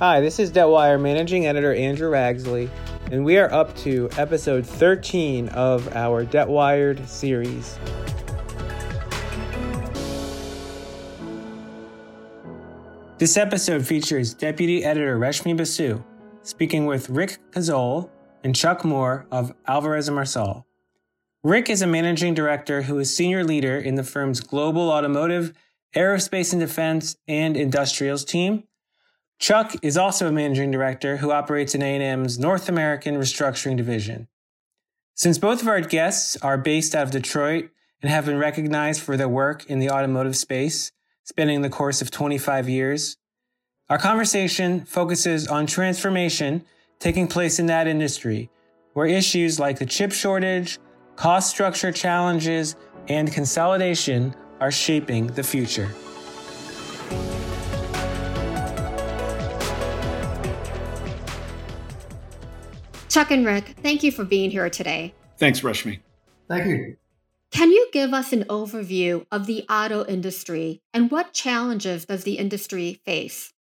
Hi, this is Debtwire Managing Editor Andrew Ragsley, and we are up to episode 13 of our Debtwired series. This episode features Deputy Editor Reshmi Basu speaking with Rick Kazole and Chuck Moore of Alvarez & Marsal. Rick is a managing director who is senior leader in the firm's global automotive, aerospace and defense, and industrials team Chuck is also a managing director who operates in A&M's North American Restructuring Division. Since both of our guests are based out of Detroit and have been recognized for their work in the automotive space, spanning the course of 25 years, our conversation focuses on transformation taking place in that industry, where issues like the chip shortage, cost structure challenges, and consolidation are shaping the future. Chuck and Rick, thank you for being here today. Thanks, Reshmi. Thank you. Can you give us an overview of the auto industry and what challenges does the industry face?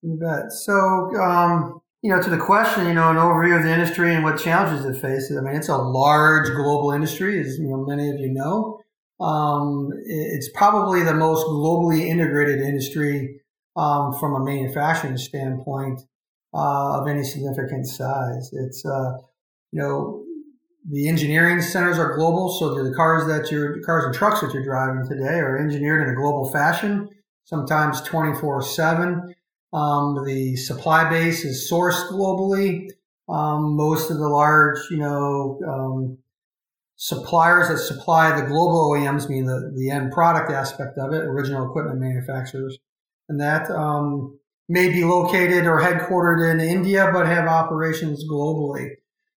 You bet. So, um, you know, to the question, you know, an overview of the industry and what challenges it faces. I mean, it's a large global industry, as you know, many of you know. Um, it's probably the most globally integrated industry um, from a manufacturing standpoint uh, of any significant size. It's, uh, you know, the engineering centers are global, so the cars that you're, cars and trucks that you're driving today are engineered in a global fashion, sometimes 24 7. Um, the supply base is sourced globally. Um, most of the large, you know, um, suppliers that supply the global OEMs, mean the, the end product aspect of it, original equipment manufacturers, and that um, may be located or headquartered in India, but have operations globally.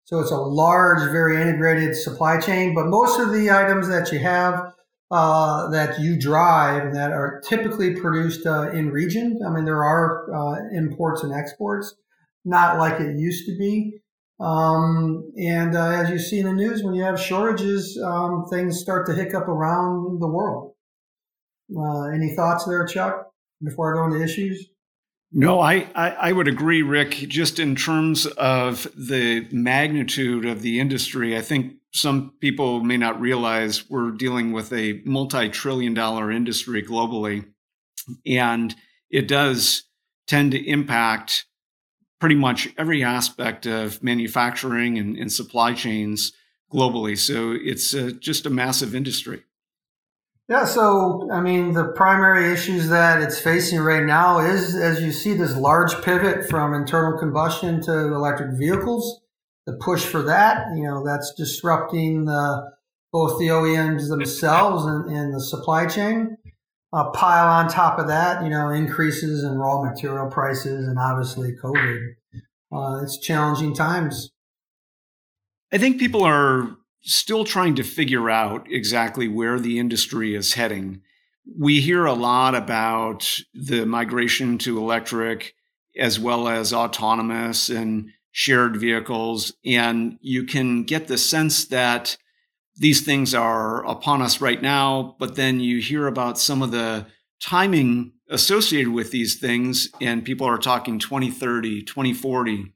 So it's a large, very integrated supply chain. But most of the items that you have uh, that you drive and that are typically produced uh, in region. I mean, there are uh, imports and exports, not like it used to be. Um, and uh, as you see in the news, when you have shortages, um, things start to hiccup around the world. Uh, any thoughts there, Chuck, before I go into issues? No, I, I, I, would agree, Rick. Just in terms of the magnitude of the industry, I think some people may not realize we're dealing with a multi trillion dollar industry globally. And it does tend to impact pretty much every aspect of manufacturing and, and supply chains globally. So it's uh, just a massive industry. Yeah, so I mean, the primary issues that it's facing right now is, as you see, this large pivot from internal combustion to electric vehicles. The push for that, you know, that's disrupting the, both the OEMs themselves and, and the supply chain. Uh, pile on top of that, you know, increases in raw material prices and obviously COVID. Uh, it's challenging times. I think people are still trying to figure out exactly where the industry is heading. We hear a lot about the migration to electric as well as autonomous and shared vehicles. And you can get the sense that these things are upon us right now, but then you hear about some of the timing associated with these things, and people are talking 2030, 2040.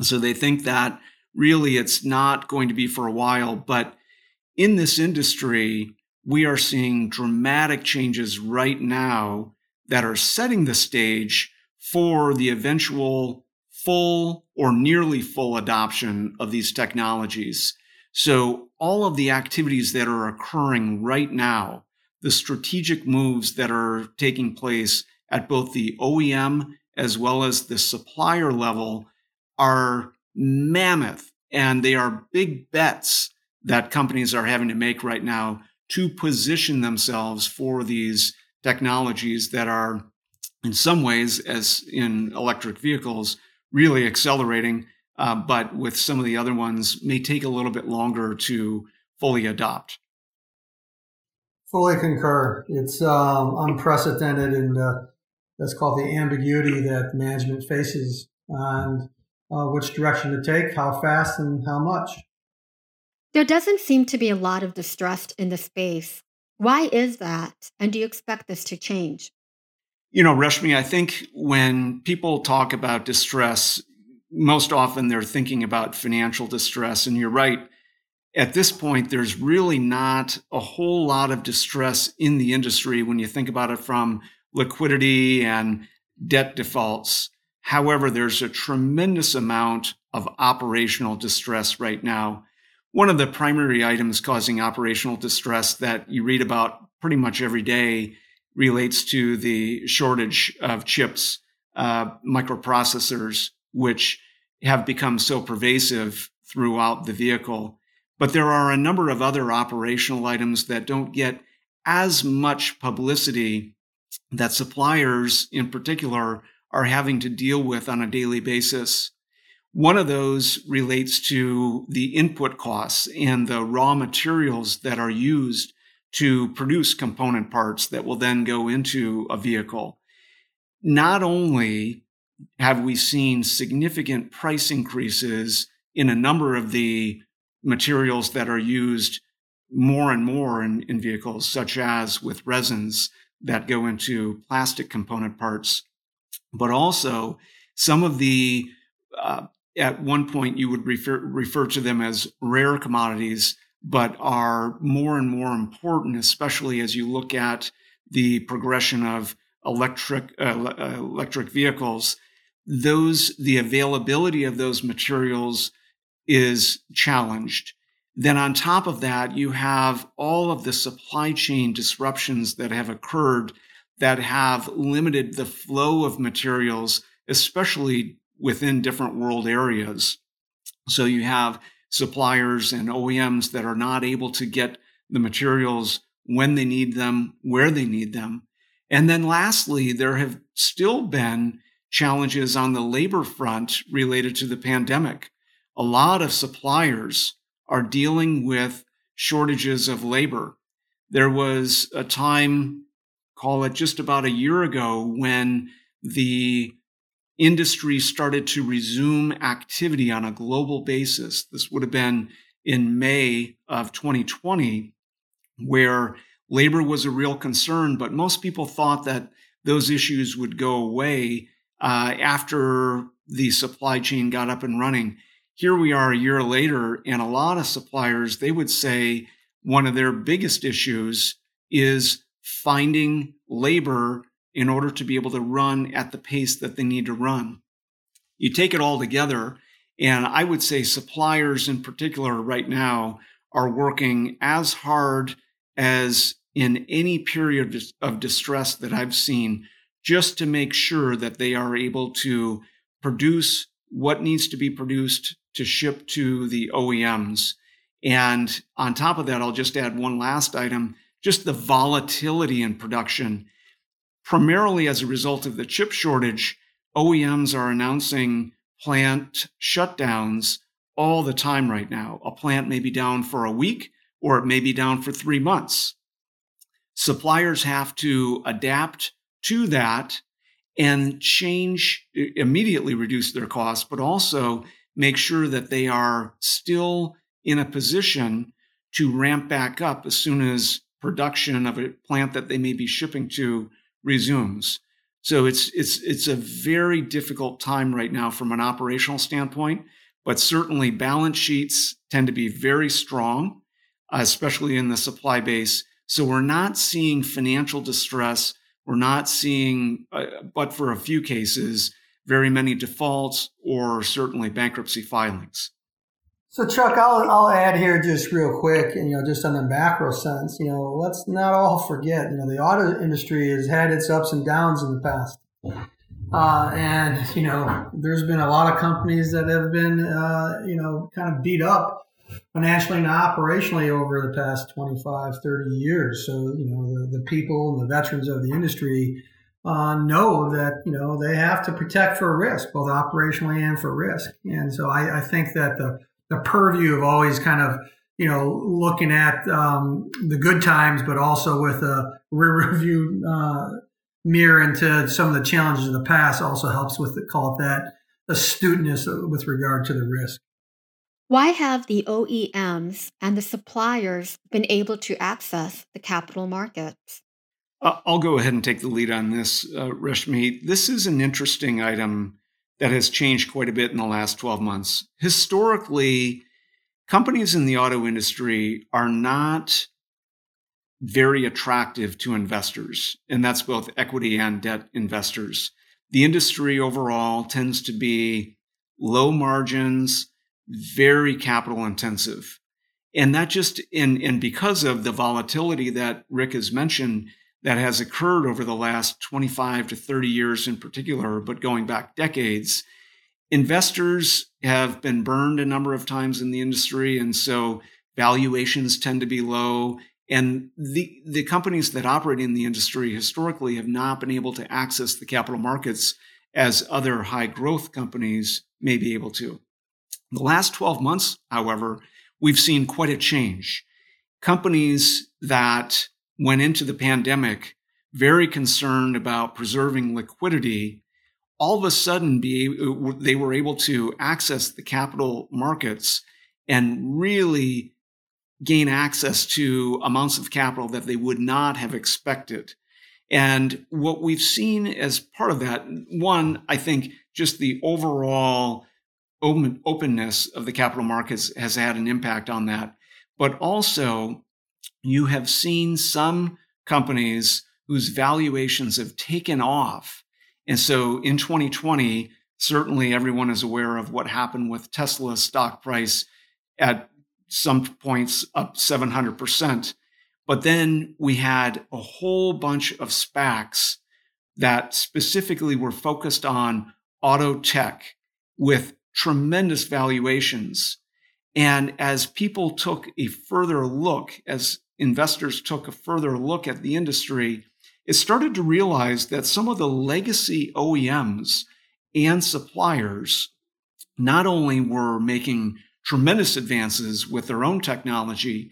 So they think that really it's not going to be for a while. But in this industry, we are seeing dramatic changes right now that are setting the stage for the eventual full or nearly full adoption of these technologies. So all of the activities that are occurring right now, the strategic moves that are taking place at both the OEM as well as the supplier level are mammoth and they are big bets that companies are having to make right now to position themselves for these technologies that are in some ways as in electric vehicles really accelerating uh, but with some of the other ones may take a little bit longer to fully adopt. Fully concur. It's um, unprecedented and that's called the ambiguity that management faces and uh, which direction to take, how fast, and how much. There doesn't seem to be a lot of distrust in the space. Why is that? And do you expect this to change? You know, Reshmi, I think when people talk about distress, most often they're thinking about financial distress. And you're right. At this point, there's really not a whole lot of distress in the industry when you think about it from liquidity and debt defaults. However, there's a tremendous amount of operational distress right now. One of the primary items causing operational distress that you read about pretty much every day relates to the shortage of chips, uh, microprocessors, which have become so pervasive throughout the vehicle. But there are a number of other operational items that don't get as much publicity that suppliers in particular are having to deal with on a daily basis. One of those relates to the input costs and the raw materials that are used to produce component parts that will then go into a vehicle. Not only have we seen significant price increases in a number of the materials that are used more and more in, in vehicles, such as with resins that go into plastic component parts, but also some of the, uh, at one point you would refer, refer to them as rare commodities, but are more and more important, especially as you look at the progression of electric uh, uh electric vehicles those the availability of those materials is challenged. Then on top of that, you have all of the supply chain disruptions that have occurred that have limited the flow of materials, especially within different world areas. So you have suppliers and OEMs that are not able to get the materials when they need them, where they need them. And then lastly, there have still been challenges on the labor front related to the pandemic. A lot of suppliers are dealing with shortages of labor. There was a time, call it just about a year ago, when the industry started to resume activity on a global basis. This would have been in May of 2020, where labor was a real concern, but most people thought that those issues would go away uh, after the supply chain got up and running. Here we are a year later, and a lot of suppliers, they would say one of their biggest issues is finding labor in order to be able to run at the pace that they need to run. You take it all together, and I would say suppliers in particular right now are working as hard as in any period of distress that I've seen just to make sure that they are able to produce what needs to be produced to ship to the OEMs. And on top of that, I'll just add one last item just the volatility in production. Primarily as a result of the chip shortage, OEMs are announcing plant shutdowns all the time right now. A plant may be down for a week or it may be down for three months. Suppliers have to adapt to that and change, immediately reduce their costs, but also make sure that they are still in a position to ramp back up as soon as production of a plant that they may be shipping to resumes. So it's it's it's a very difficult time right now from an operational standpoint, but certainly balance sheets tend to be very strong, especially in the supply base. So we're not seeing financial distress we're not seeing, uh, but for a few cases, very many defaults or certainly bankruptcy filings. So, Chuck, I'll, I'll add here just real quick, and you know, just on the macro sense, you know, let's not all forget, you know, the auto industry has had its ups and downs in the past. Uh, and, you know, there's been a lot of companies that have been, uh, you know, kind of beat up financially and operationally over the past 25, 30 years. So, you know, the, the people and the veterans of the industry uh, know that, you know, they have to protect for risk, both operationally and for risk. And so I, I think that the, the purview of always kind of, you know, looking at um, the good times, but also with a rear review uh, mirror into some of the challenges of the past also helps with, the, call it that, astuteness with regard to the risk. Why have the OEMs and the suppliers been able to access the capital markets? I'll go ahead and take the lead on this, uh, Reshmi. This is an interesting item that has changed quite a bit in the last 12 months. Historically, companies in the auto industry are not very attractive to investors, and that's both equity and debt investors. The industry overall tends to be low margins, very capital intensive. And that just, and, and because of the volatility that Rick has mentioned that has occurred over the last 25 to 30 years in particular, but going back decades, investors have been burned a number of times in the industry. And so valuations tend to be low. And the, the companies that operate in the industry historically have not been able to access the capital markets as other high growth companies may be able to. In the last 12 months, however, we've seen quite a change. Companies that went into the pandemic very concerned about preserving liquidity all of a sudden be they were able to access the capital markets and really gain access to amounts of capital that they would not have expected. And what we've seen as part of that, one, I think just the overall open, openness of the capital markets has had an impact on that. But also, you have seen some companies whose valuations have taken off. And so in 2020, certainly everyone is aware of what happened with Tesla's stock price at some points up 700%. But then we had a whole bunch of SPACs that specifically were focused on auto tech with tremendous valuations. And as people took a further look, as investors took a further look at the industry, it started to realize that some of the legacy OEMs and suppliers not only were making tremendous advances with their own technology,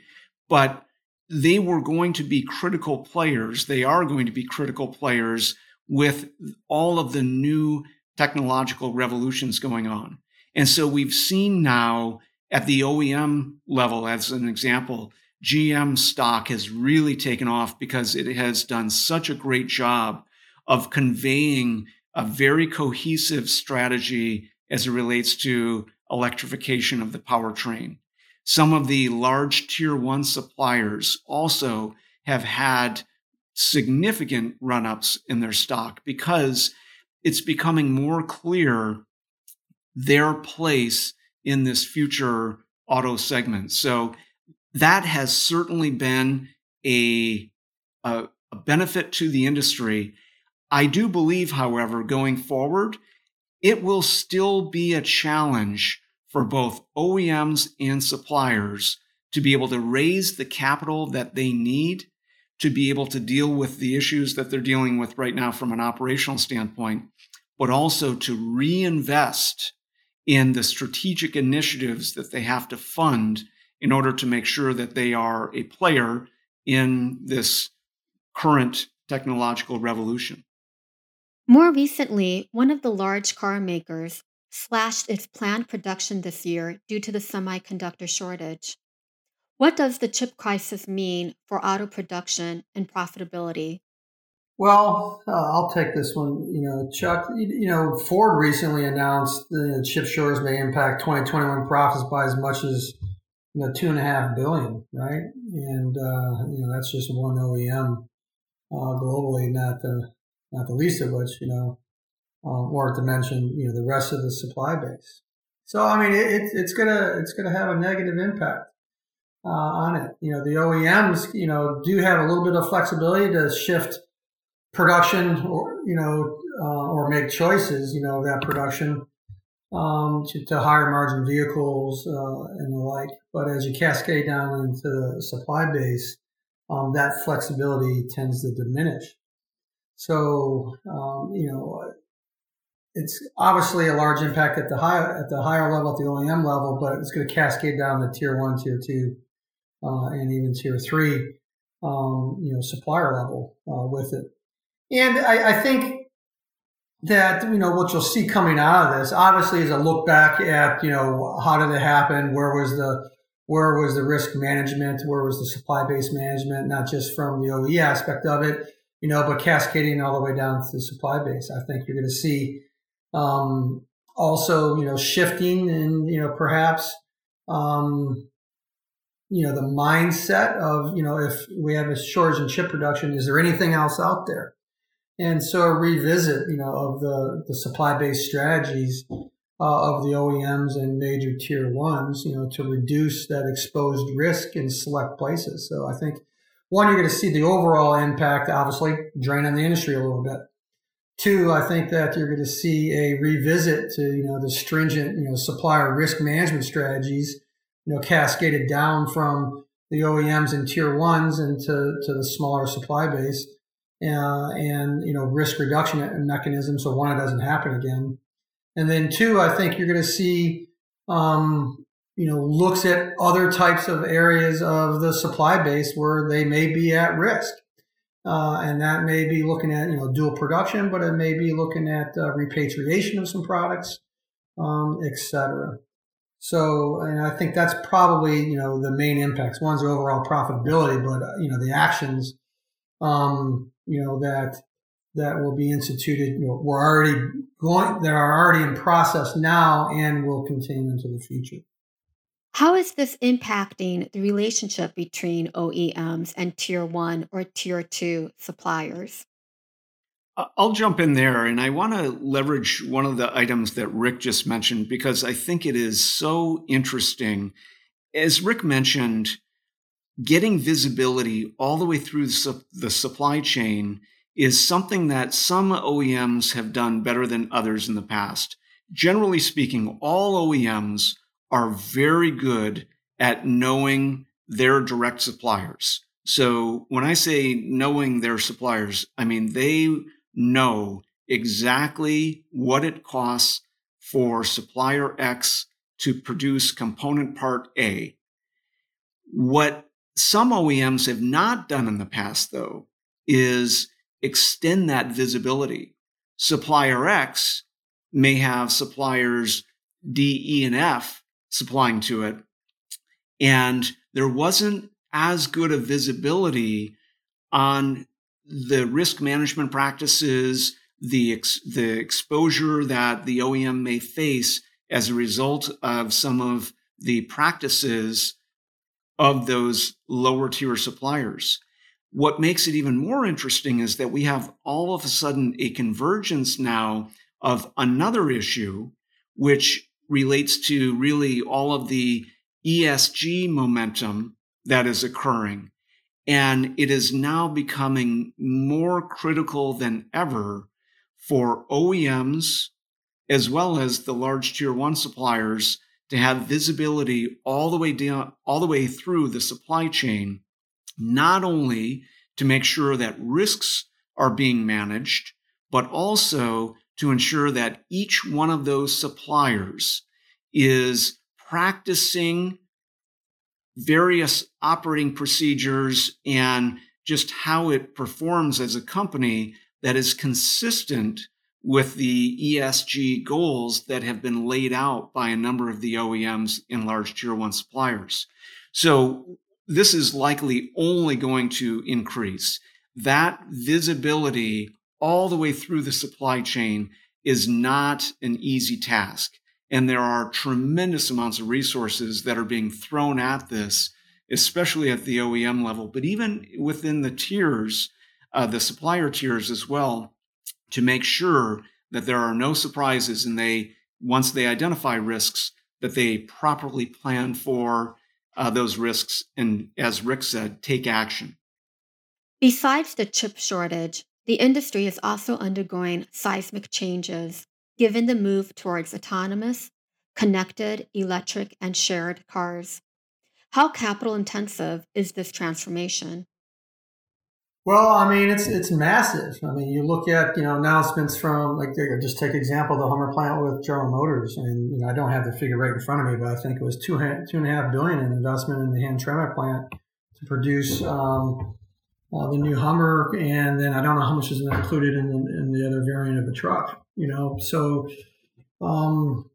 but they were going to be critical players. They are going to be critical players with all of the new technological revolutions going on. And so we've seen now at the OEM level, as an example, GM stock has really taken off because it has done such a great job of conveying a very cohesive strategy as it relates to electrification of the powertrain. Some of the large tier one suppliers also have had significant run ups in their stock because it's becoming more clear their place in this future auto segment. So that has certainly been a, a, a benefit to the industry. I do believe, however, going forward, it will still be a challenge for both OEMs and suppliers to be able to raise the capital that they need to be able to deal with the issues that they're dealing with right now from an operational standpoint, but also to reinvest in the strategic initiatives that they have to fund in order to make sure that they are a player in this current technological revolution. More recently, one of the large car makers slashed its planned production this year due to the semiconductor shortage. What does the chip crisis mean for auto production and profitability? Well, uh, I'll take this one. You know, Chuck, you know, Ford recently announced the chip shortage may impact 2021 profits by as much as, you know, two and a half billion, right? And, uh, you know, that's just one OEM uh, globally, not the, not the least of which, you know, um, or to mention, you know, the rest of the supply base. So, I mean, it, it's gonna it's gonna have a negative impact uh, on it. You know, the OEMs, you know, do have a little bit of flexibility to shift production, or you know, uh, or make choices. You know, that production um, to, to, higher margin vehicles uh, and the like. But as you cascade down into the supply base, um, that flexibility tends to diminish. So, um, you know, it's obviously a large impact at the high at the higher level at the OEM level, but it's going to cascade down to tier one, tier two, uh, and even tier three, um, you know, supplier level uh, with it. And I, I, think that you know what you'll see coming out of this, obviously, is a look back at you know how did it happen, where was the where was the risk management, where was the supply base management, not just from the OE aspect of it, you know, but cascading all the way down to the supply base. I think you're going to see um, also, you know, shifting and, you know, perhaps, um, you know, the mindset of, you know, if we have a shortage in chip production, is there anything else out there? And so a revisit, you know, of the, the supply based strategies uh, of the OEMs and major tier ones, you know, to reduce that exposed risk in select places. So I think one, you're going to see the overall impact, obviously, drain on the industry a little bit. Two, I think that you're going to see a revisit to you know the stringent you know supplier risk management strategies, you know cascaded down from the OEMs and tier ones into to the smaller supply base, uh, and you know risk reduction mechanisms so one it doesn't happen again. And then two, I think you're going to see um, you know looks at other types of areas of the supply base where they may be at risk. Uh, and that may be looking at you know dual production, but it may be looking at uh, repatriation of some products, um, etc. So, and I think that's probably you know the main impacts. One's overall profitability, but uh, you know the actions, um, you know that that will be instituted. You know, we're already going. That are already in process now, and will continue into the future. How is this impacting the relationship between OEMs and tier one or tier two suppliers? I'll jump in there and I want to leverage one of the items that Rick just mentioned because I think it is so interesting. As Rick mentioned, getting visibility all the way through the supply chain is something that some OEMs have done better than others in the past. Generally speaking, all OEMs are very good at knowing their direct suppliers. So when I say knowing their suppliers, I mean they know exactly what it costs for supplier X to produce component part A. What some OEMs have not done in the past, though, is extend that visibility. Supplier X may have suppliers D, E, and F supplying to it. And there wasn't as good a visibility on the risk management practices, the, ex- the exposure that the OEM may face as a result of some of the practices of those lower tier suppliers. What makes it even more interesting is that we have all of a sudden a convergence now of another issue, which relates to really all of the ESG momentum that is occurring. And it is now becoming more critical than ever for OEMs as well as the large tier one suppliers to have visibility all the way down, all the way through the supply chain, not only to make sure that risks are being managed, but also to ensure that each one of those suppliers is practicing various operating procedures and just how it performs as a company that is consistent with the ESG goals that have been laid out by a number of the OEMs and large tier one suppliers. So this is likely only going to increase. That visibility all the way through the supply chain is not an easy task. And there are tremendous amounts of resources that are being thrown at this, especially at the OEM level, but even within the tiers, uh, the supplier tiers as well, to make sure that there are no surprises and they, once they identify risks, that they properly plan for uh, those risks and, as Rick said, take action. Besides the chip shortage, the industry is also undergoing seismic changes given the move towards autonomous, connected, electric, and shared cars. How capital intensive is this transformation? Well, I mean, it's it's massive. I mean, you look at you know announcements from like just take example the Hummer plant with General Motors, and you know I don't have the figure right in front of me, but I think it was two two and a half billion in investment in the Hamtramck plant to produce um, uh, the new Hummer, and then I don't know how much is included in the, in the other variant of the truck. You know, so um,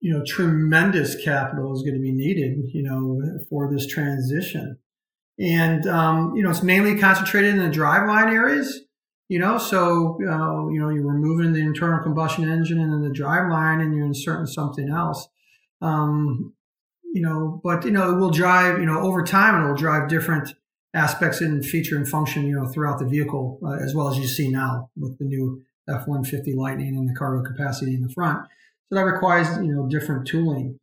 you know tremendous capital is going to be needed. You know, for this transition and um, you know it's mainly concentrated in the driveline areas. You know, so uh, you know you're removing the internal combustion engine and then the drive line, and you're inserting something else. Um, you know, but you know it will drive. You know, over time it will drive different aspects in feature and function. You know, throughout the vehicle, uh, as well as you see now with the new F-150 Lightning and the cargo capacity in the front. So that requires you know different tooling.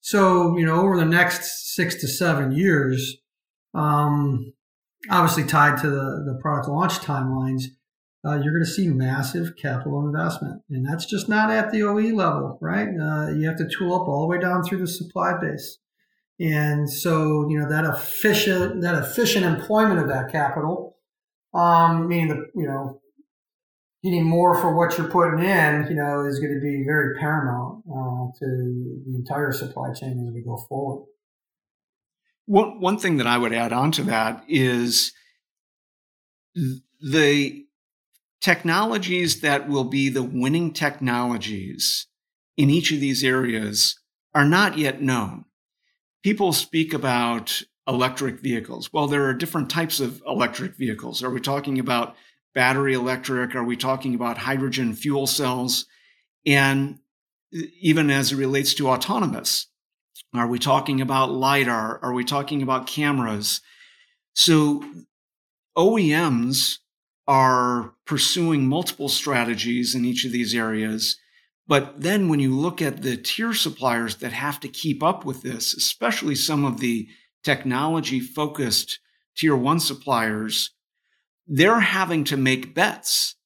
So you know over the next six to seven years, um, obviously tied to the the product launch timelines, uh, you're going to see massive capital investment, and that's just not at the OE level, right? Uh, you have to tool up all the way down through the supply base, and so you know that efficient that efficient employment of that capital, um, meaning the you know getting more for what you're putting in, you know, is going to be very paramount uh, to the entire supply chain as we go forward. One one thing that I would add on to that is the technologies that will be the winning technologies in each of these areas are not yet known. People speak about electric vehicles. Well, there are different types of electric vehicles. Are we talking about battery electric? Are we talking about hydrogen fuel cells? And even as it relates to autonomous, are we talking about LiDAR? Are we talking about cameras? So OEMs are pursuing multiple strategies in each of these areas. But then when you look at the tier suppliers that have to keep up with this, especially some of the technology focused tier one suppliers, they're having to make bets.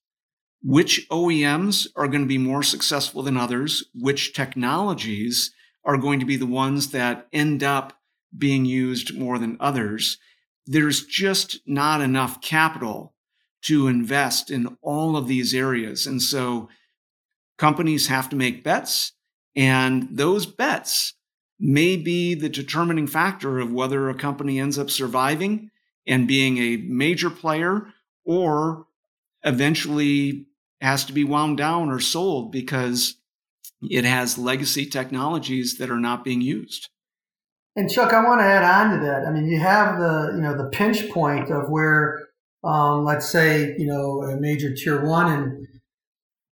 Which OEMs are going to be more successful than others? Which technologies are going to be the ones that end up being used more than others? There's just not enough capital to invest in all of these areas. And so companies have to make bets, and those bets may be the determining factor of whether a company ends up surviving and being a major player or eventually has to be wound down or sold because it has legacy technologies that are not being used. And Chuck, I want to add on to that. I mean, you have the you know the pinch point of where, um, let's say, you know, a major tier one and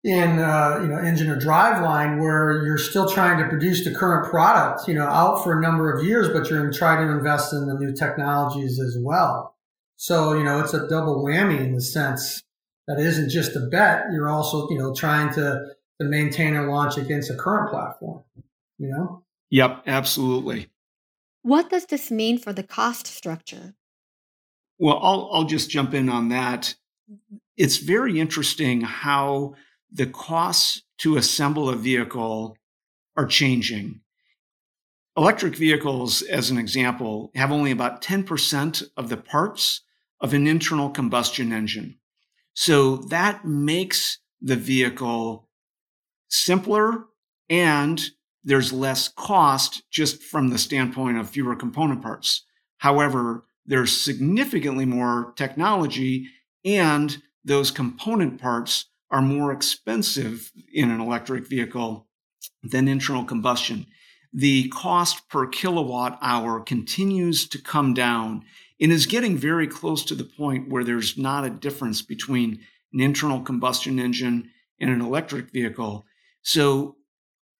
in uh, you know engine or drive line where you're still trying to produce the current product you know out for a number of years but you're trying to invest in the new technologies as well so you know it's a double whammy in the sense that isn't just a bet you're also you know trying to to maintain and launch against a current platform you know yep absolutely what does this mean for the cost structure well i'll, I'll just jump in on that it's very interesting how the costs to assemble a vehicle are changing. Electric vehicles, as an example, have only about 10% of the parts of an internal combustion engine. So that makes the vehicle simpler and there's less cost just from the standpoint of fewer component parts. However, there's significantly more technology and those component parts are more expensive in an electric vehicle than internal combustion. The cost per kilowatt hour continues to come down and is getting very close to the point where there's not a difference between an internal combustion engine and an electric vehicle. So,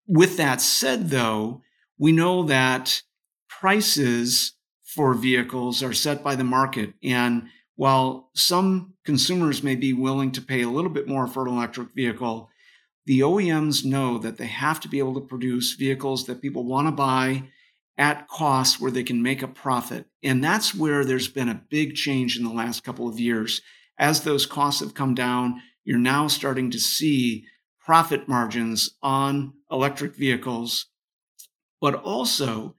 with that said, though, we know that prices for vehicles are set by the market. And while some consumers may be willing to pay a little bit more for an electric vehicle, the OEMs know that they have to be able to produce vehicles that people want to buy at costs where they can make a profit. And that's where there's been a big change in the last couple of years. As those costs have come down, you're now starting to see profit margins on electric vehicles. But also,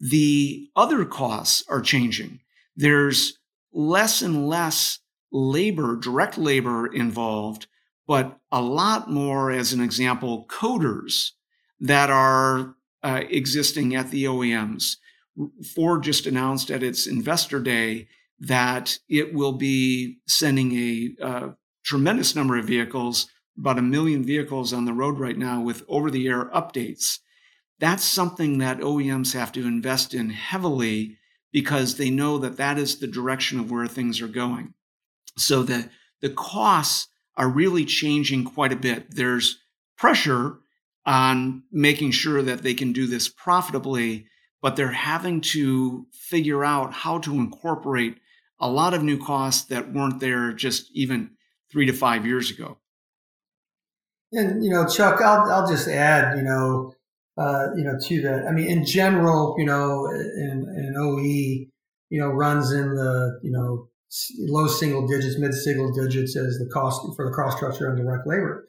the other costs are changing. There's less and less labor, direct labor involved, but a lot more, as an example, coders that are uh, existing at the OEMs. Ford just announced at its investor day that it will be sending a uh, tremendous number of vehicles, about a million vehicles on the road right now with over the air updates. That's something that OEMs have to invest in heavily because they know that that is the direction of where things are going. So the, the costs are really changing quite a bit. There's pressure on making sure that they can do this profitably, but they're having to figure out how to incorporate a lot of new costs that weren't there just even three to five years ago. And you know, Chuck, I'll I'll just add, you know, uh, you know, to that. I mean, in general, you know, an, an OE, you know, runs in the you know low single digits, mid single digits as the cost for the cost structure on direct labor.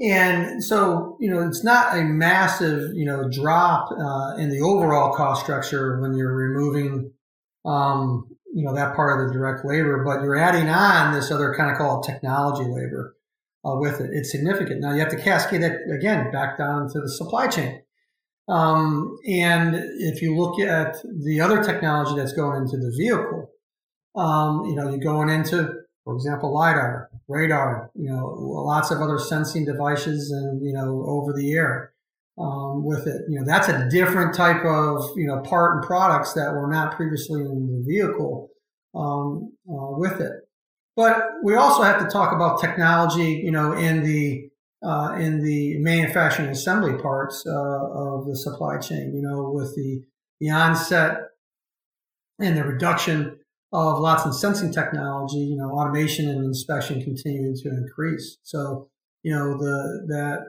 And so, you know, it's not a massive, you know, drop uh, in the overall cost structure when you're removing, um, you know, that part of the direct labor, but you're adding on this other kind of called technology labor uh, with it. It's significant. Now you have to cascade that again back down to the supply chain. Um, and if you look at the other technology that's going into the vehicle, um, you know, you're going into, for example, LiDAR, radar, you know, lots of other sensing devices and, you know, over the air um, with it. You know, that's a different type of, you know, part and products that were not previously in the vehicle um, uh, with it. But we also have to talk about technology, you know, in the uh, in the manufacturing assembly parts uh, of the supply chain. You know, with the the onset and the reduction of lots of sensing technology, you know, automation and inspection continuing to increase. So, you know, the that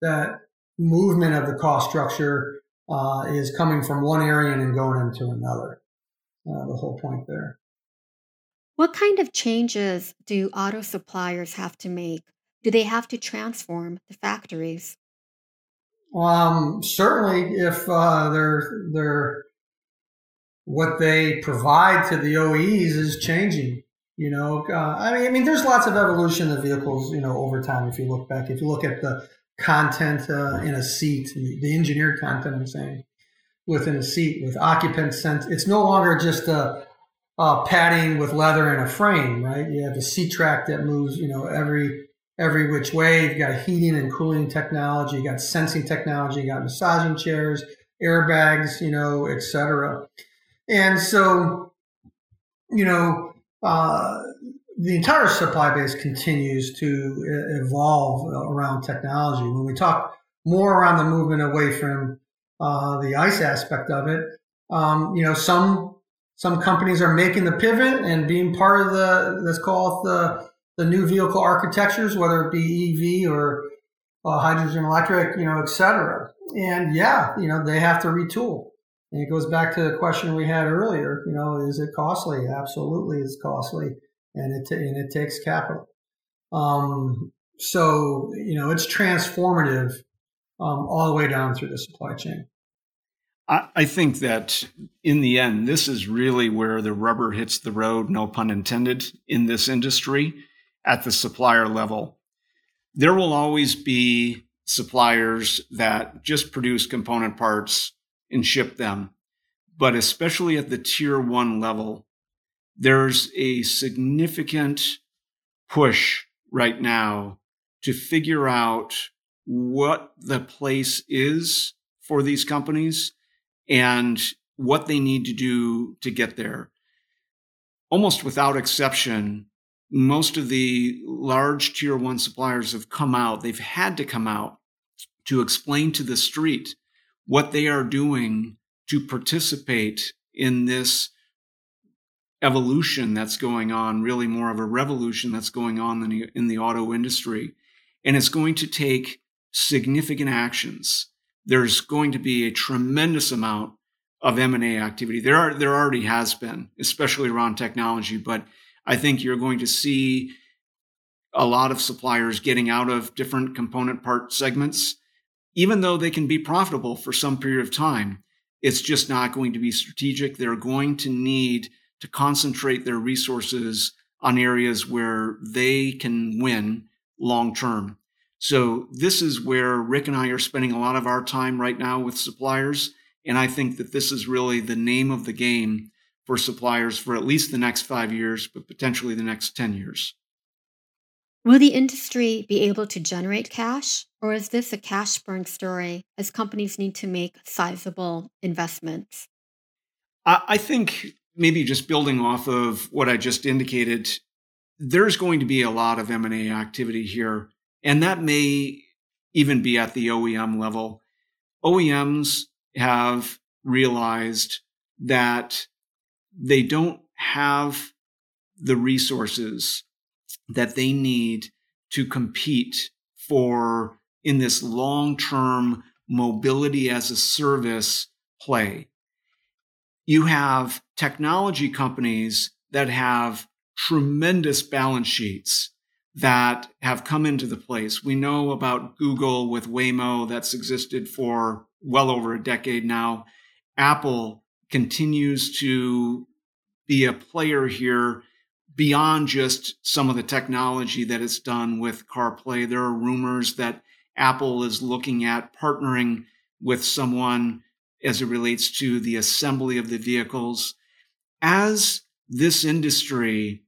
that movement of the cost structure uh, is coming from one area and going into another. Uh, the whole point there. What kind of changes do auto suppliers have to make? Do they have to transform the factories? Um, certainly, if uh, they're they're what they provide to the OEs is changing. You know, uh, I mean, I mean, there's lots of evolution of vehicles. You know, over time. If you look back, if you look at the content uh, in a seat, the engineered content, I'm saying, within a seat with occupant sense, it's no longer just a, a padding with leather and a frame, right? You have a seat track that moves, you know, every every which way. You've got heating and cooling technology. You got sensing technology. You got massaging chairs, airbags, you know, etc. And so, you know, uh, the entire supply base continues to evolve around technology. When we talk more around the movement away from uh, the ICE aspect of it, um, you know, some some companies are making the pivot and being part of the let's call it the the new vehicle architectures, whether it be EV or uh, hydrogen electric, you know, et cetera. And yeah, you know, they have to retool. And it goes back to the question we had earlier. You know, is it costly? Absolutely, it's costly, and it and it takes capital. Um, so you know, it's transformative um, all the way down through the supply chain. I, think that in the end, this is really where the rubber hits the road, no pun intended, in this industry at the supplier level. There will always be suppliers that just produce component parts and ship them. But especially at the tier one level, there's a significant push right now to figure out what the place is for these companies and what they need to do to get there. Almost without exception, most of the large tier one suppliers have come out, they've had to come out to explain to the street what they are doing to participate in this evolution that's going on, really more of a revolution that's going on in the, auto industry. And it's going to take significant actions. There's going to be a tremendous amount of M&A activity. There are, there already has been, especially around technology, but I think you're going to see a lot of suppliers getting out of different component part segments even though they can be profitable for some period of time, it's just not going to be strategic. They're going to need to concentrate their resources on areas where they can win long term. So this is where Rick and I are spending a lot of our time right now with suppliers. And I think that this is really the name of the game for suppliers for at least the next five years, but potentially the next 10 years. Will the industry be able to generate cash, or is this a cash burn story as companies need to make sizable investments? I think maybe just building off of what I just indicated, there's going to be a lot of M&A activity here, and that may even be at the OEM level. OEMs have realized that they don't have the resources that they need to compete for in this long-term mobility as a service play. You have technology companies that have tremendous balance sheets that have come into the place. We know about Google with Waymo that's existed for well over a decade now. Apple continues to be a player here beyond just some of the technology that it's done with CarPlay. There are rumors that Apple is looking at partnering with someone as it relates to the assembly of the vehicles. As this industry,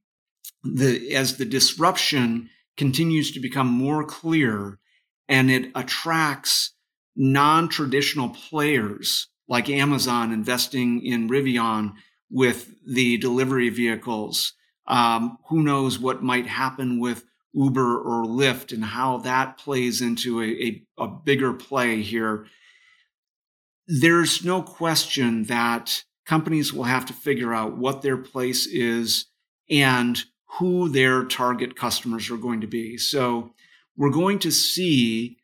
the, as the disruption continues to become more clear and it attracts non-traditional players like Amazon investing in Rivian with the delivery vehicles. Um, who knows what might happen with Uber or Lyft and how that plays into a, a, a bigger play here. There's no question that companies will have to figure out what their place is and who their target customers are going to be. So we're going to see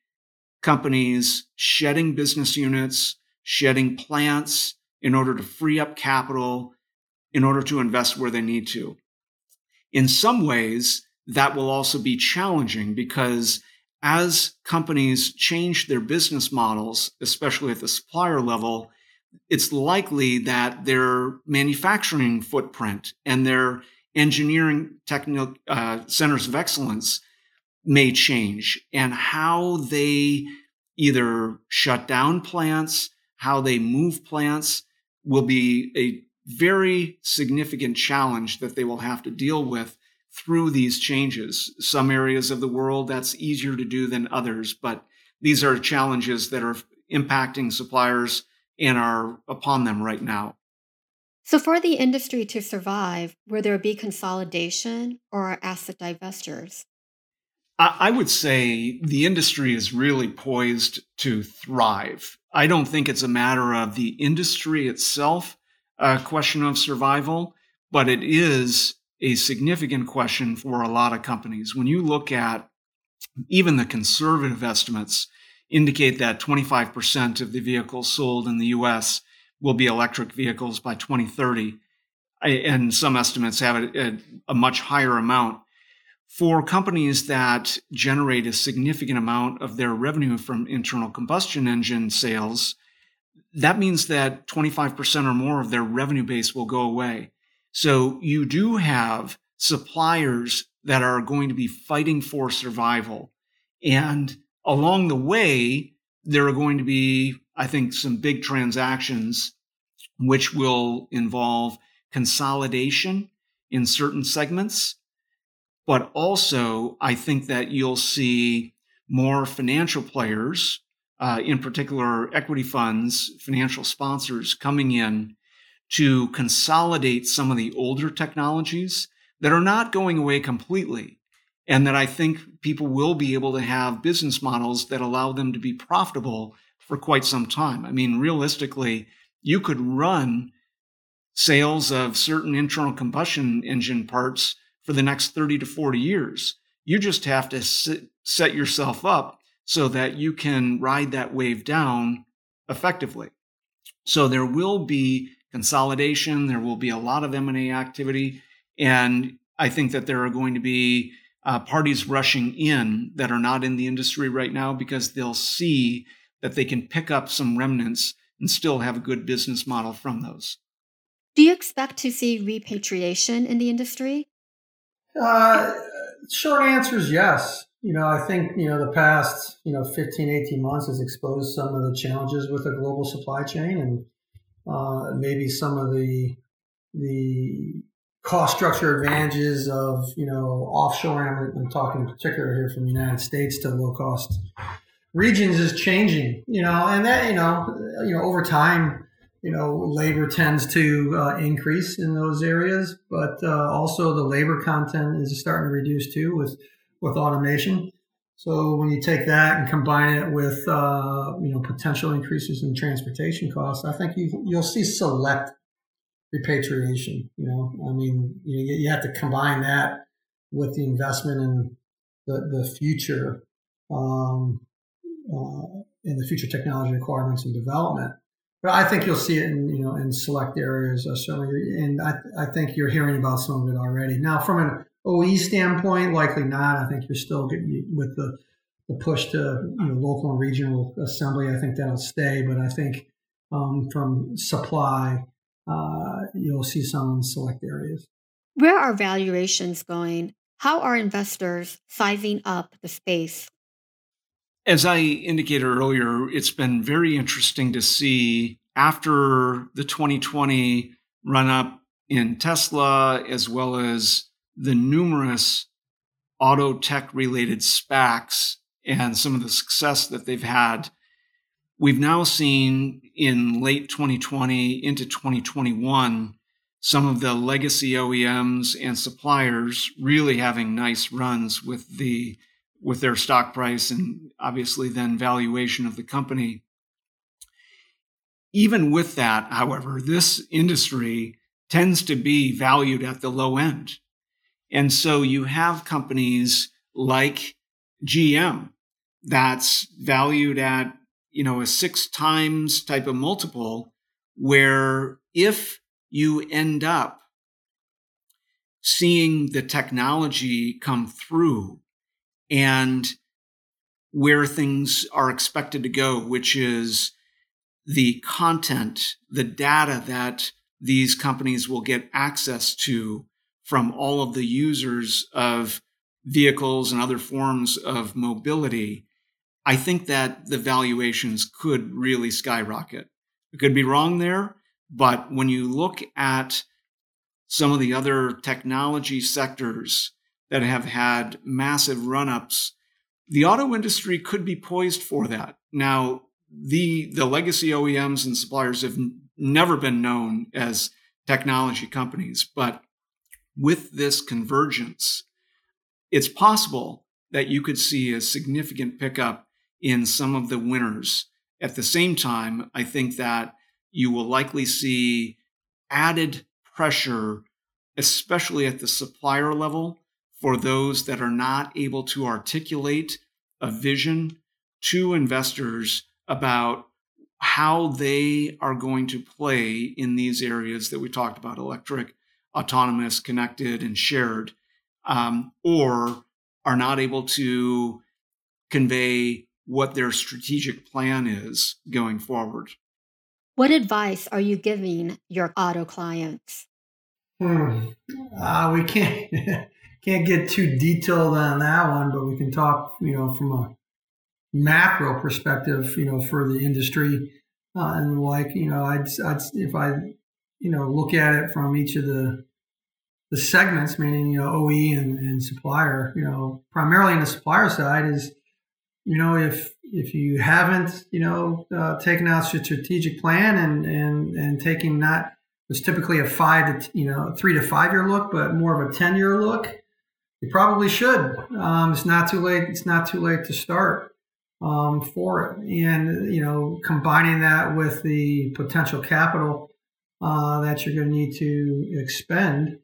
companies shedding business units, shedding plants in order to free up capital in order to invest where they need to. In some ways, that will also be challenging because as companies change their business models, especially at the supplier level, it's likely that their manufacturing footprint and their engineering technical uh, centers of excellence may change and how they either shut down plants, how they move plants will be a very significant challenge that they will have to deal with through these changes. Some areas of the world that's easier to do than others, but these are challenges that are impacting suppliers and are upon them right now. So, for the industry to survive, will there be consolidation or asset divestitures? I would say the industry is really poised to thrive. I don't think it's a matter of the industry itself, a question of survival, but it is a significant question for a lot of companies. When you look at even the conservative estimates indicate that 25% of the vehicles sold in the US will be electric vehicles by 2030. And some estimates have it at a much higher amount. For companies that generate a significant amount of their revenue from internal combustion engine sales, that means that 25% or more of their revenue base will go away. So you do have suppliers that are going to be fighting for survival. And along the way, there are going to be, I think, some big transactions which will involve consolidation in certain segments. But also, I think that you'll see more financial players, uh, in particular equity funds, financial sponsors coming in to consolidate some of the older technologies that are not going away completely. And that I think people will be able to have business models that allow them to be profitable for quite some time. I mean, realistically, you could run sales of certain internal combustion engine parts for the next 30 to 40 years. You just have to sit, set yourself up so that you can ride that wave down effectively. So there will be consolidation. There will be a lot of M&A activity. And I think that there are going to be uh, parties rushing in that are not in the industry right now because they'll see that they can pick up some remnants and still have a good business model from those. Do you expect to see repatriation in the industry? Uh, short answer is yes. You know, I think, you know, the past, you know, 15, 18 months has exposed some of the challenges with the global supply chain and uh, maybe some of the the cost structure advantages of you know offshoring. I'm, I'm talking in particular here from the United States to low cost regions is changing. You know, and that you know you know over time you know, labor tends to uh, increase in those areas, but uh, also the labor content is starting to reduce too with with automation. So when you take that and combine it with uh, you know potential increases in transportation costs, I think you you'll see select repatriation. You know, I mean, you, you have to combine that with the investment in the the future um, uh, in the future technology requirements and development. But I think you'll see it in you know in select areas uh, certainly, and I I think you're hearing about some of it already. Now, from an OE standpoint, likely not. I think you're still getting with the the push to you know, local and regional assembly. I think that'll stay, but I think um, from supply, uh, you'll see some in select areas. Where are valuations going? How are investors sizing up the space? As I indicated earlier, it's been very interesting to see after the 2020 run up in Tesla, as well as the numerous auto tech related SPACs and some of the success that they've had. We've now seen in late 2020 into 2021 some of the legacy OEMs and suppliers really having nice runs with the with their stock price and obviously then valuation of the company. Even with that, however, this industry tends to be valued at the low end. And so you have companies like GM that's valued at, you know, a six times type of multiple where if you end up seeing the technology come through and where things are expected to go, which is the content, the data that these companies will get access to from all of the users of vehicles and other forms of mobility, I think that the valuations could really skyrocket. I could be wrong there, but when you look at some of the other technology sectors that have had massive run ups, the auto industry could be poised for that. Now, the, the legacy OEMs and suppliers have n- never been known as technology companies, but with this convergence, it's possible that you could see a significant pickup in some of the winners. At the same time, I think that you will likely see added pressure, especially at the supplier level, for those that are not able to articulate a vision to investors about how they are going to play in these areas that we talked about electric, autonomous, connected, and shared, um, or are not able to convey what their strategic plan is going forward. What advice are you giving your auto clients? Hmm. Uh, we can't can't get too detailed on that one, but we can talk, you know, from a macro perspective, you know, for the industry uh, and like, you know, I'd, I'd if I, you know, look at it from each of the the segments, meaning you know OE and, and supplier, you know, primarily on the supplier side is you know, if if you haven't, you know, uh, taken out your strategic plan and and and taking not it's typically a five to you know three to five year look, but more of a ten year look, you probably should. Um, it's not too late. It's not too late to start um, for it, and you know, combining that with the potential capital uh, that you're going to need to expend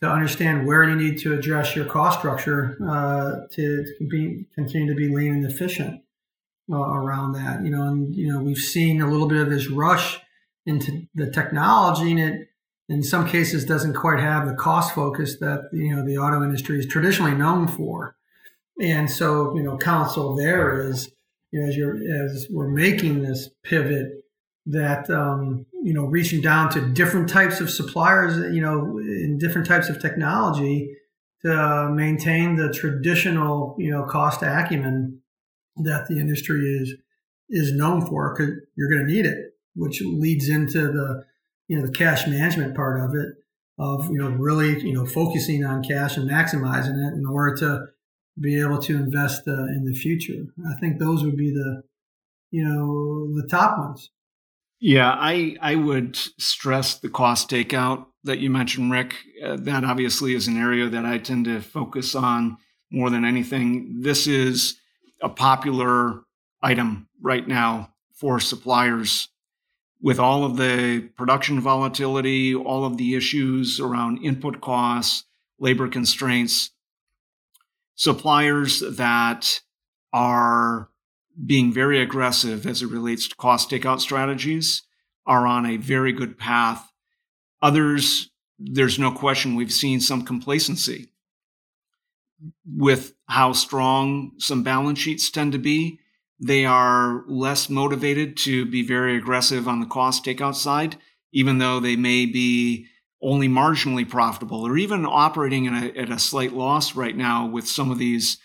to understand where you need to address your cost structure uh, to, to be, continue to be lean and efficient uh, around that. You know, and you know we've seen a little bit of this rush into the technology, and it in some cases doesn't quite have the cost focus that you know the auto industry is traditionally known for. And so, you know, counsel there is, you know, as you're as we're making this pivot that um, you know reaching down to different types of suppliers you know in different types of technology to maintain the traditional you know cost acumen that the industry is is known for because you're going to need it which leads into the you know the cash management part of it of you know really you know focusing on cash and maximizing it in order to be able to invest uh, in the future i think those would be the you know the top ones Yeah, I I would stress the cost takeout that you mentioned, Rick. Uh, that obviously is an area that I tend to focus on more than anything. This is a popular item right now for suppliers with all of the production volatility, all of the issues around input costs, labor constraints. Suppliers that are being very aggressive as it relates to cost takeout strategies are on a very good path. Others, there's no question we've seen some complacency with how strong some balance sheets tend to be. They are less motivated to be very aggressive on the cost takeout side, even though they may be only marginally profitable or even operating a, at a slight loss right now with some of these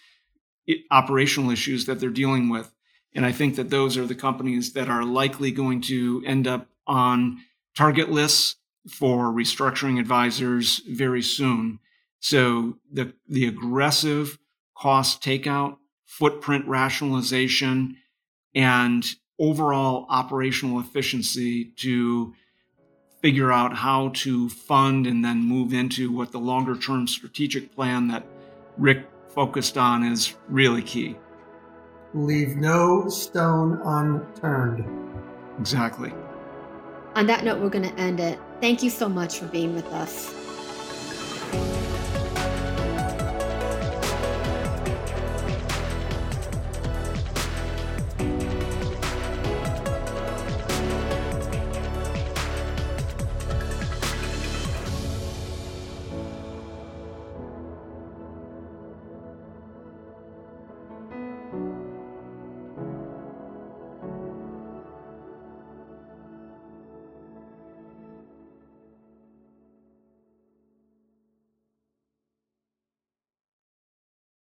operational issues that they're dealing with. And I think that those are the companies that are likely going to end up on target lists for restructuring advisors very soon. So the, the aggressive cost takeout, footprint rationalization, and overall operational efficiency to figure out how to fund and then move into what the longer term strategic plan that Rick focused on is really key. Leave no stone unturned. Exactly. On that note, we're going to end it. Thank you so much for being with us.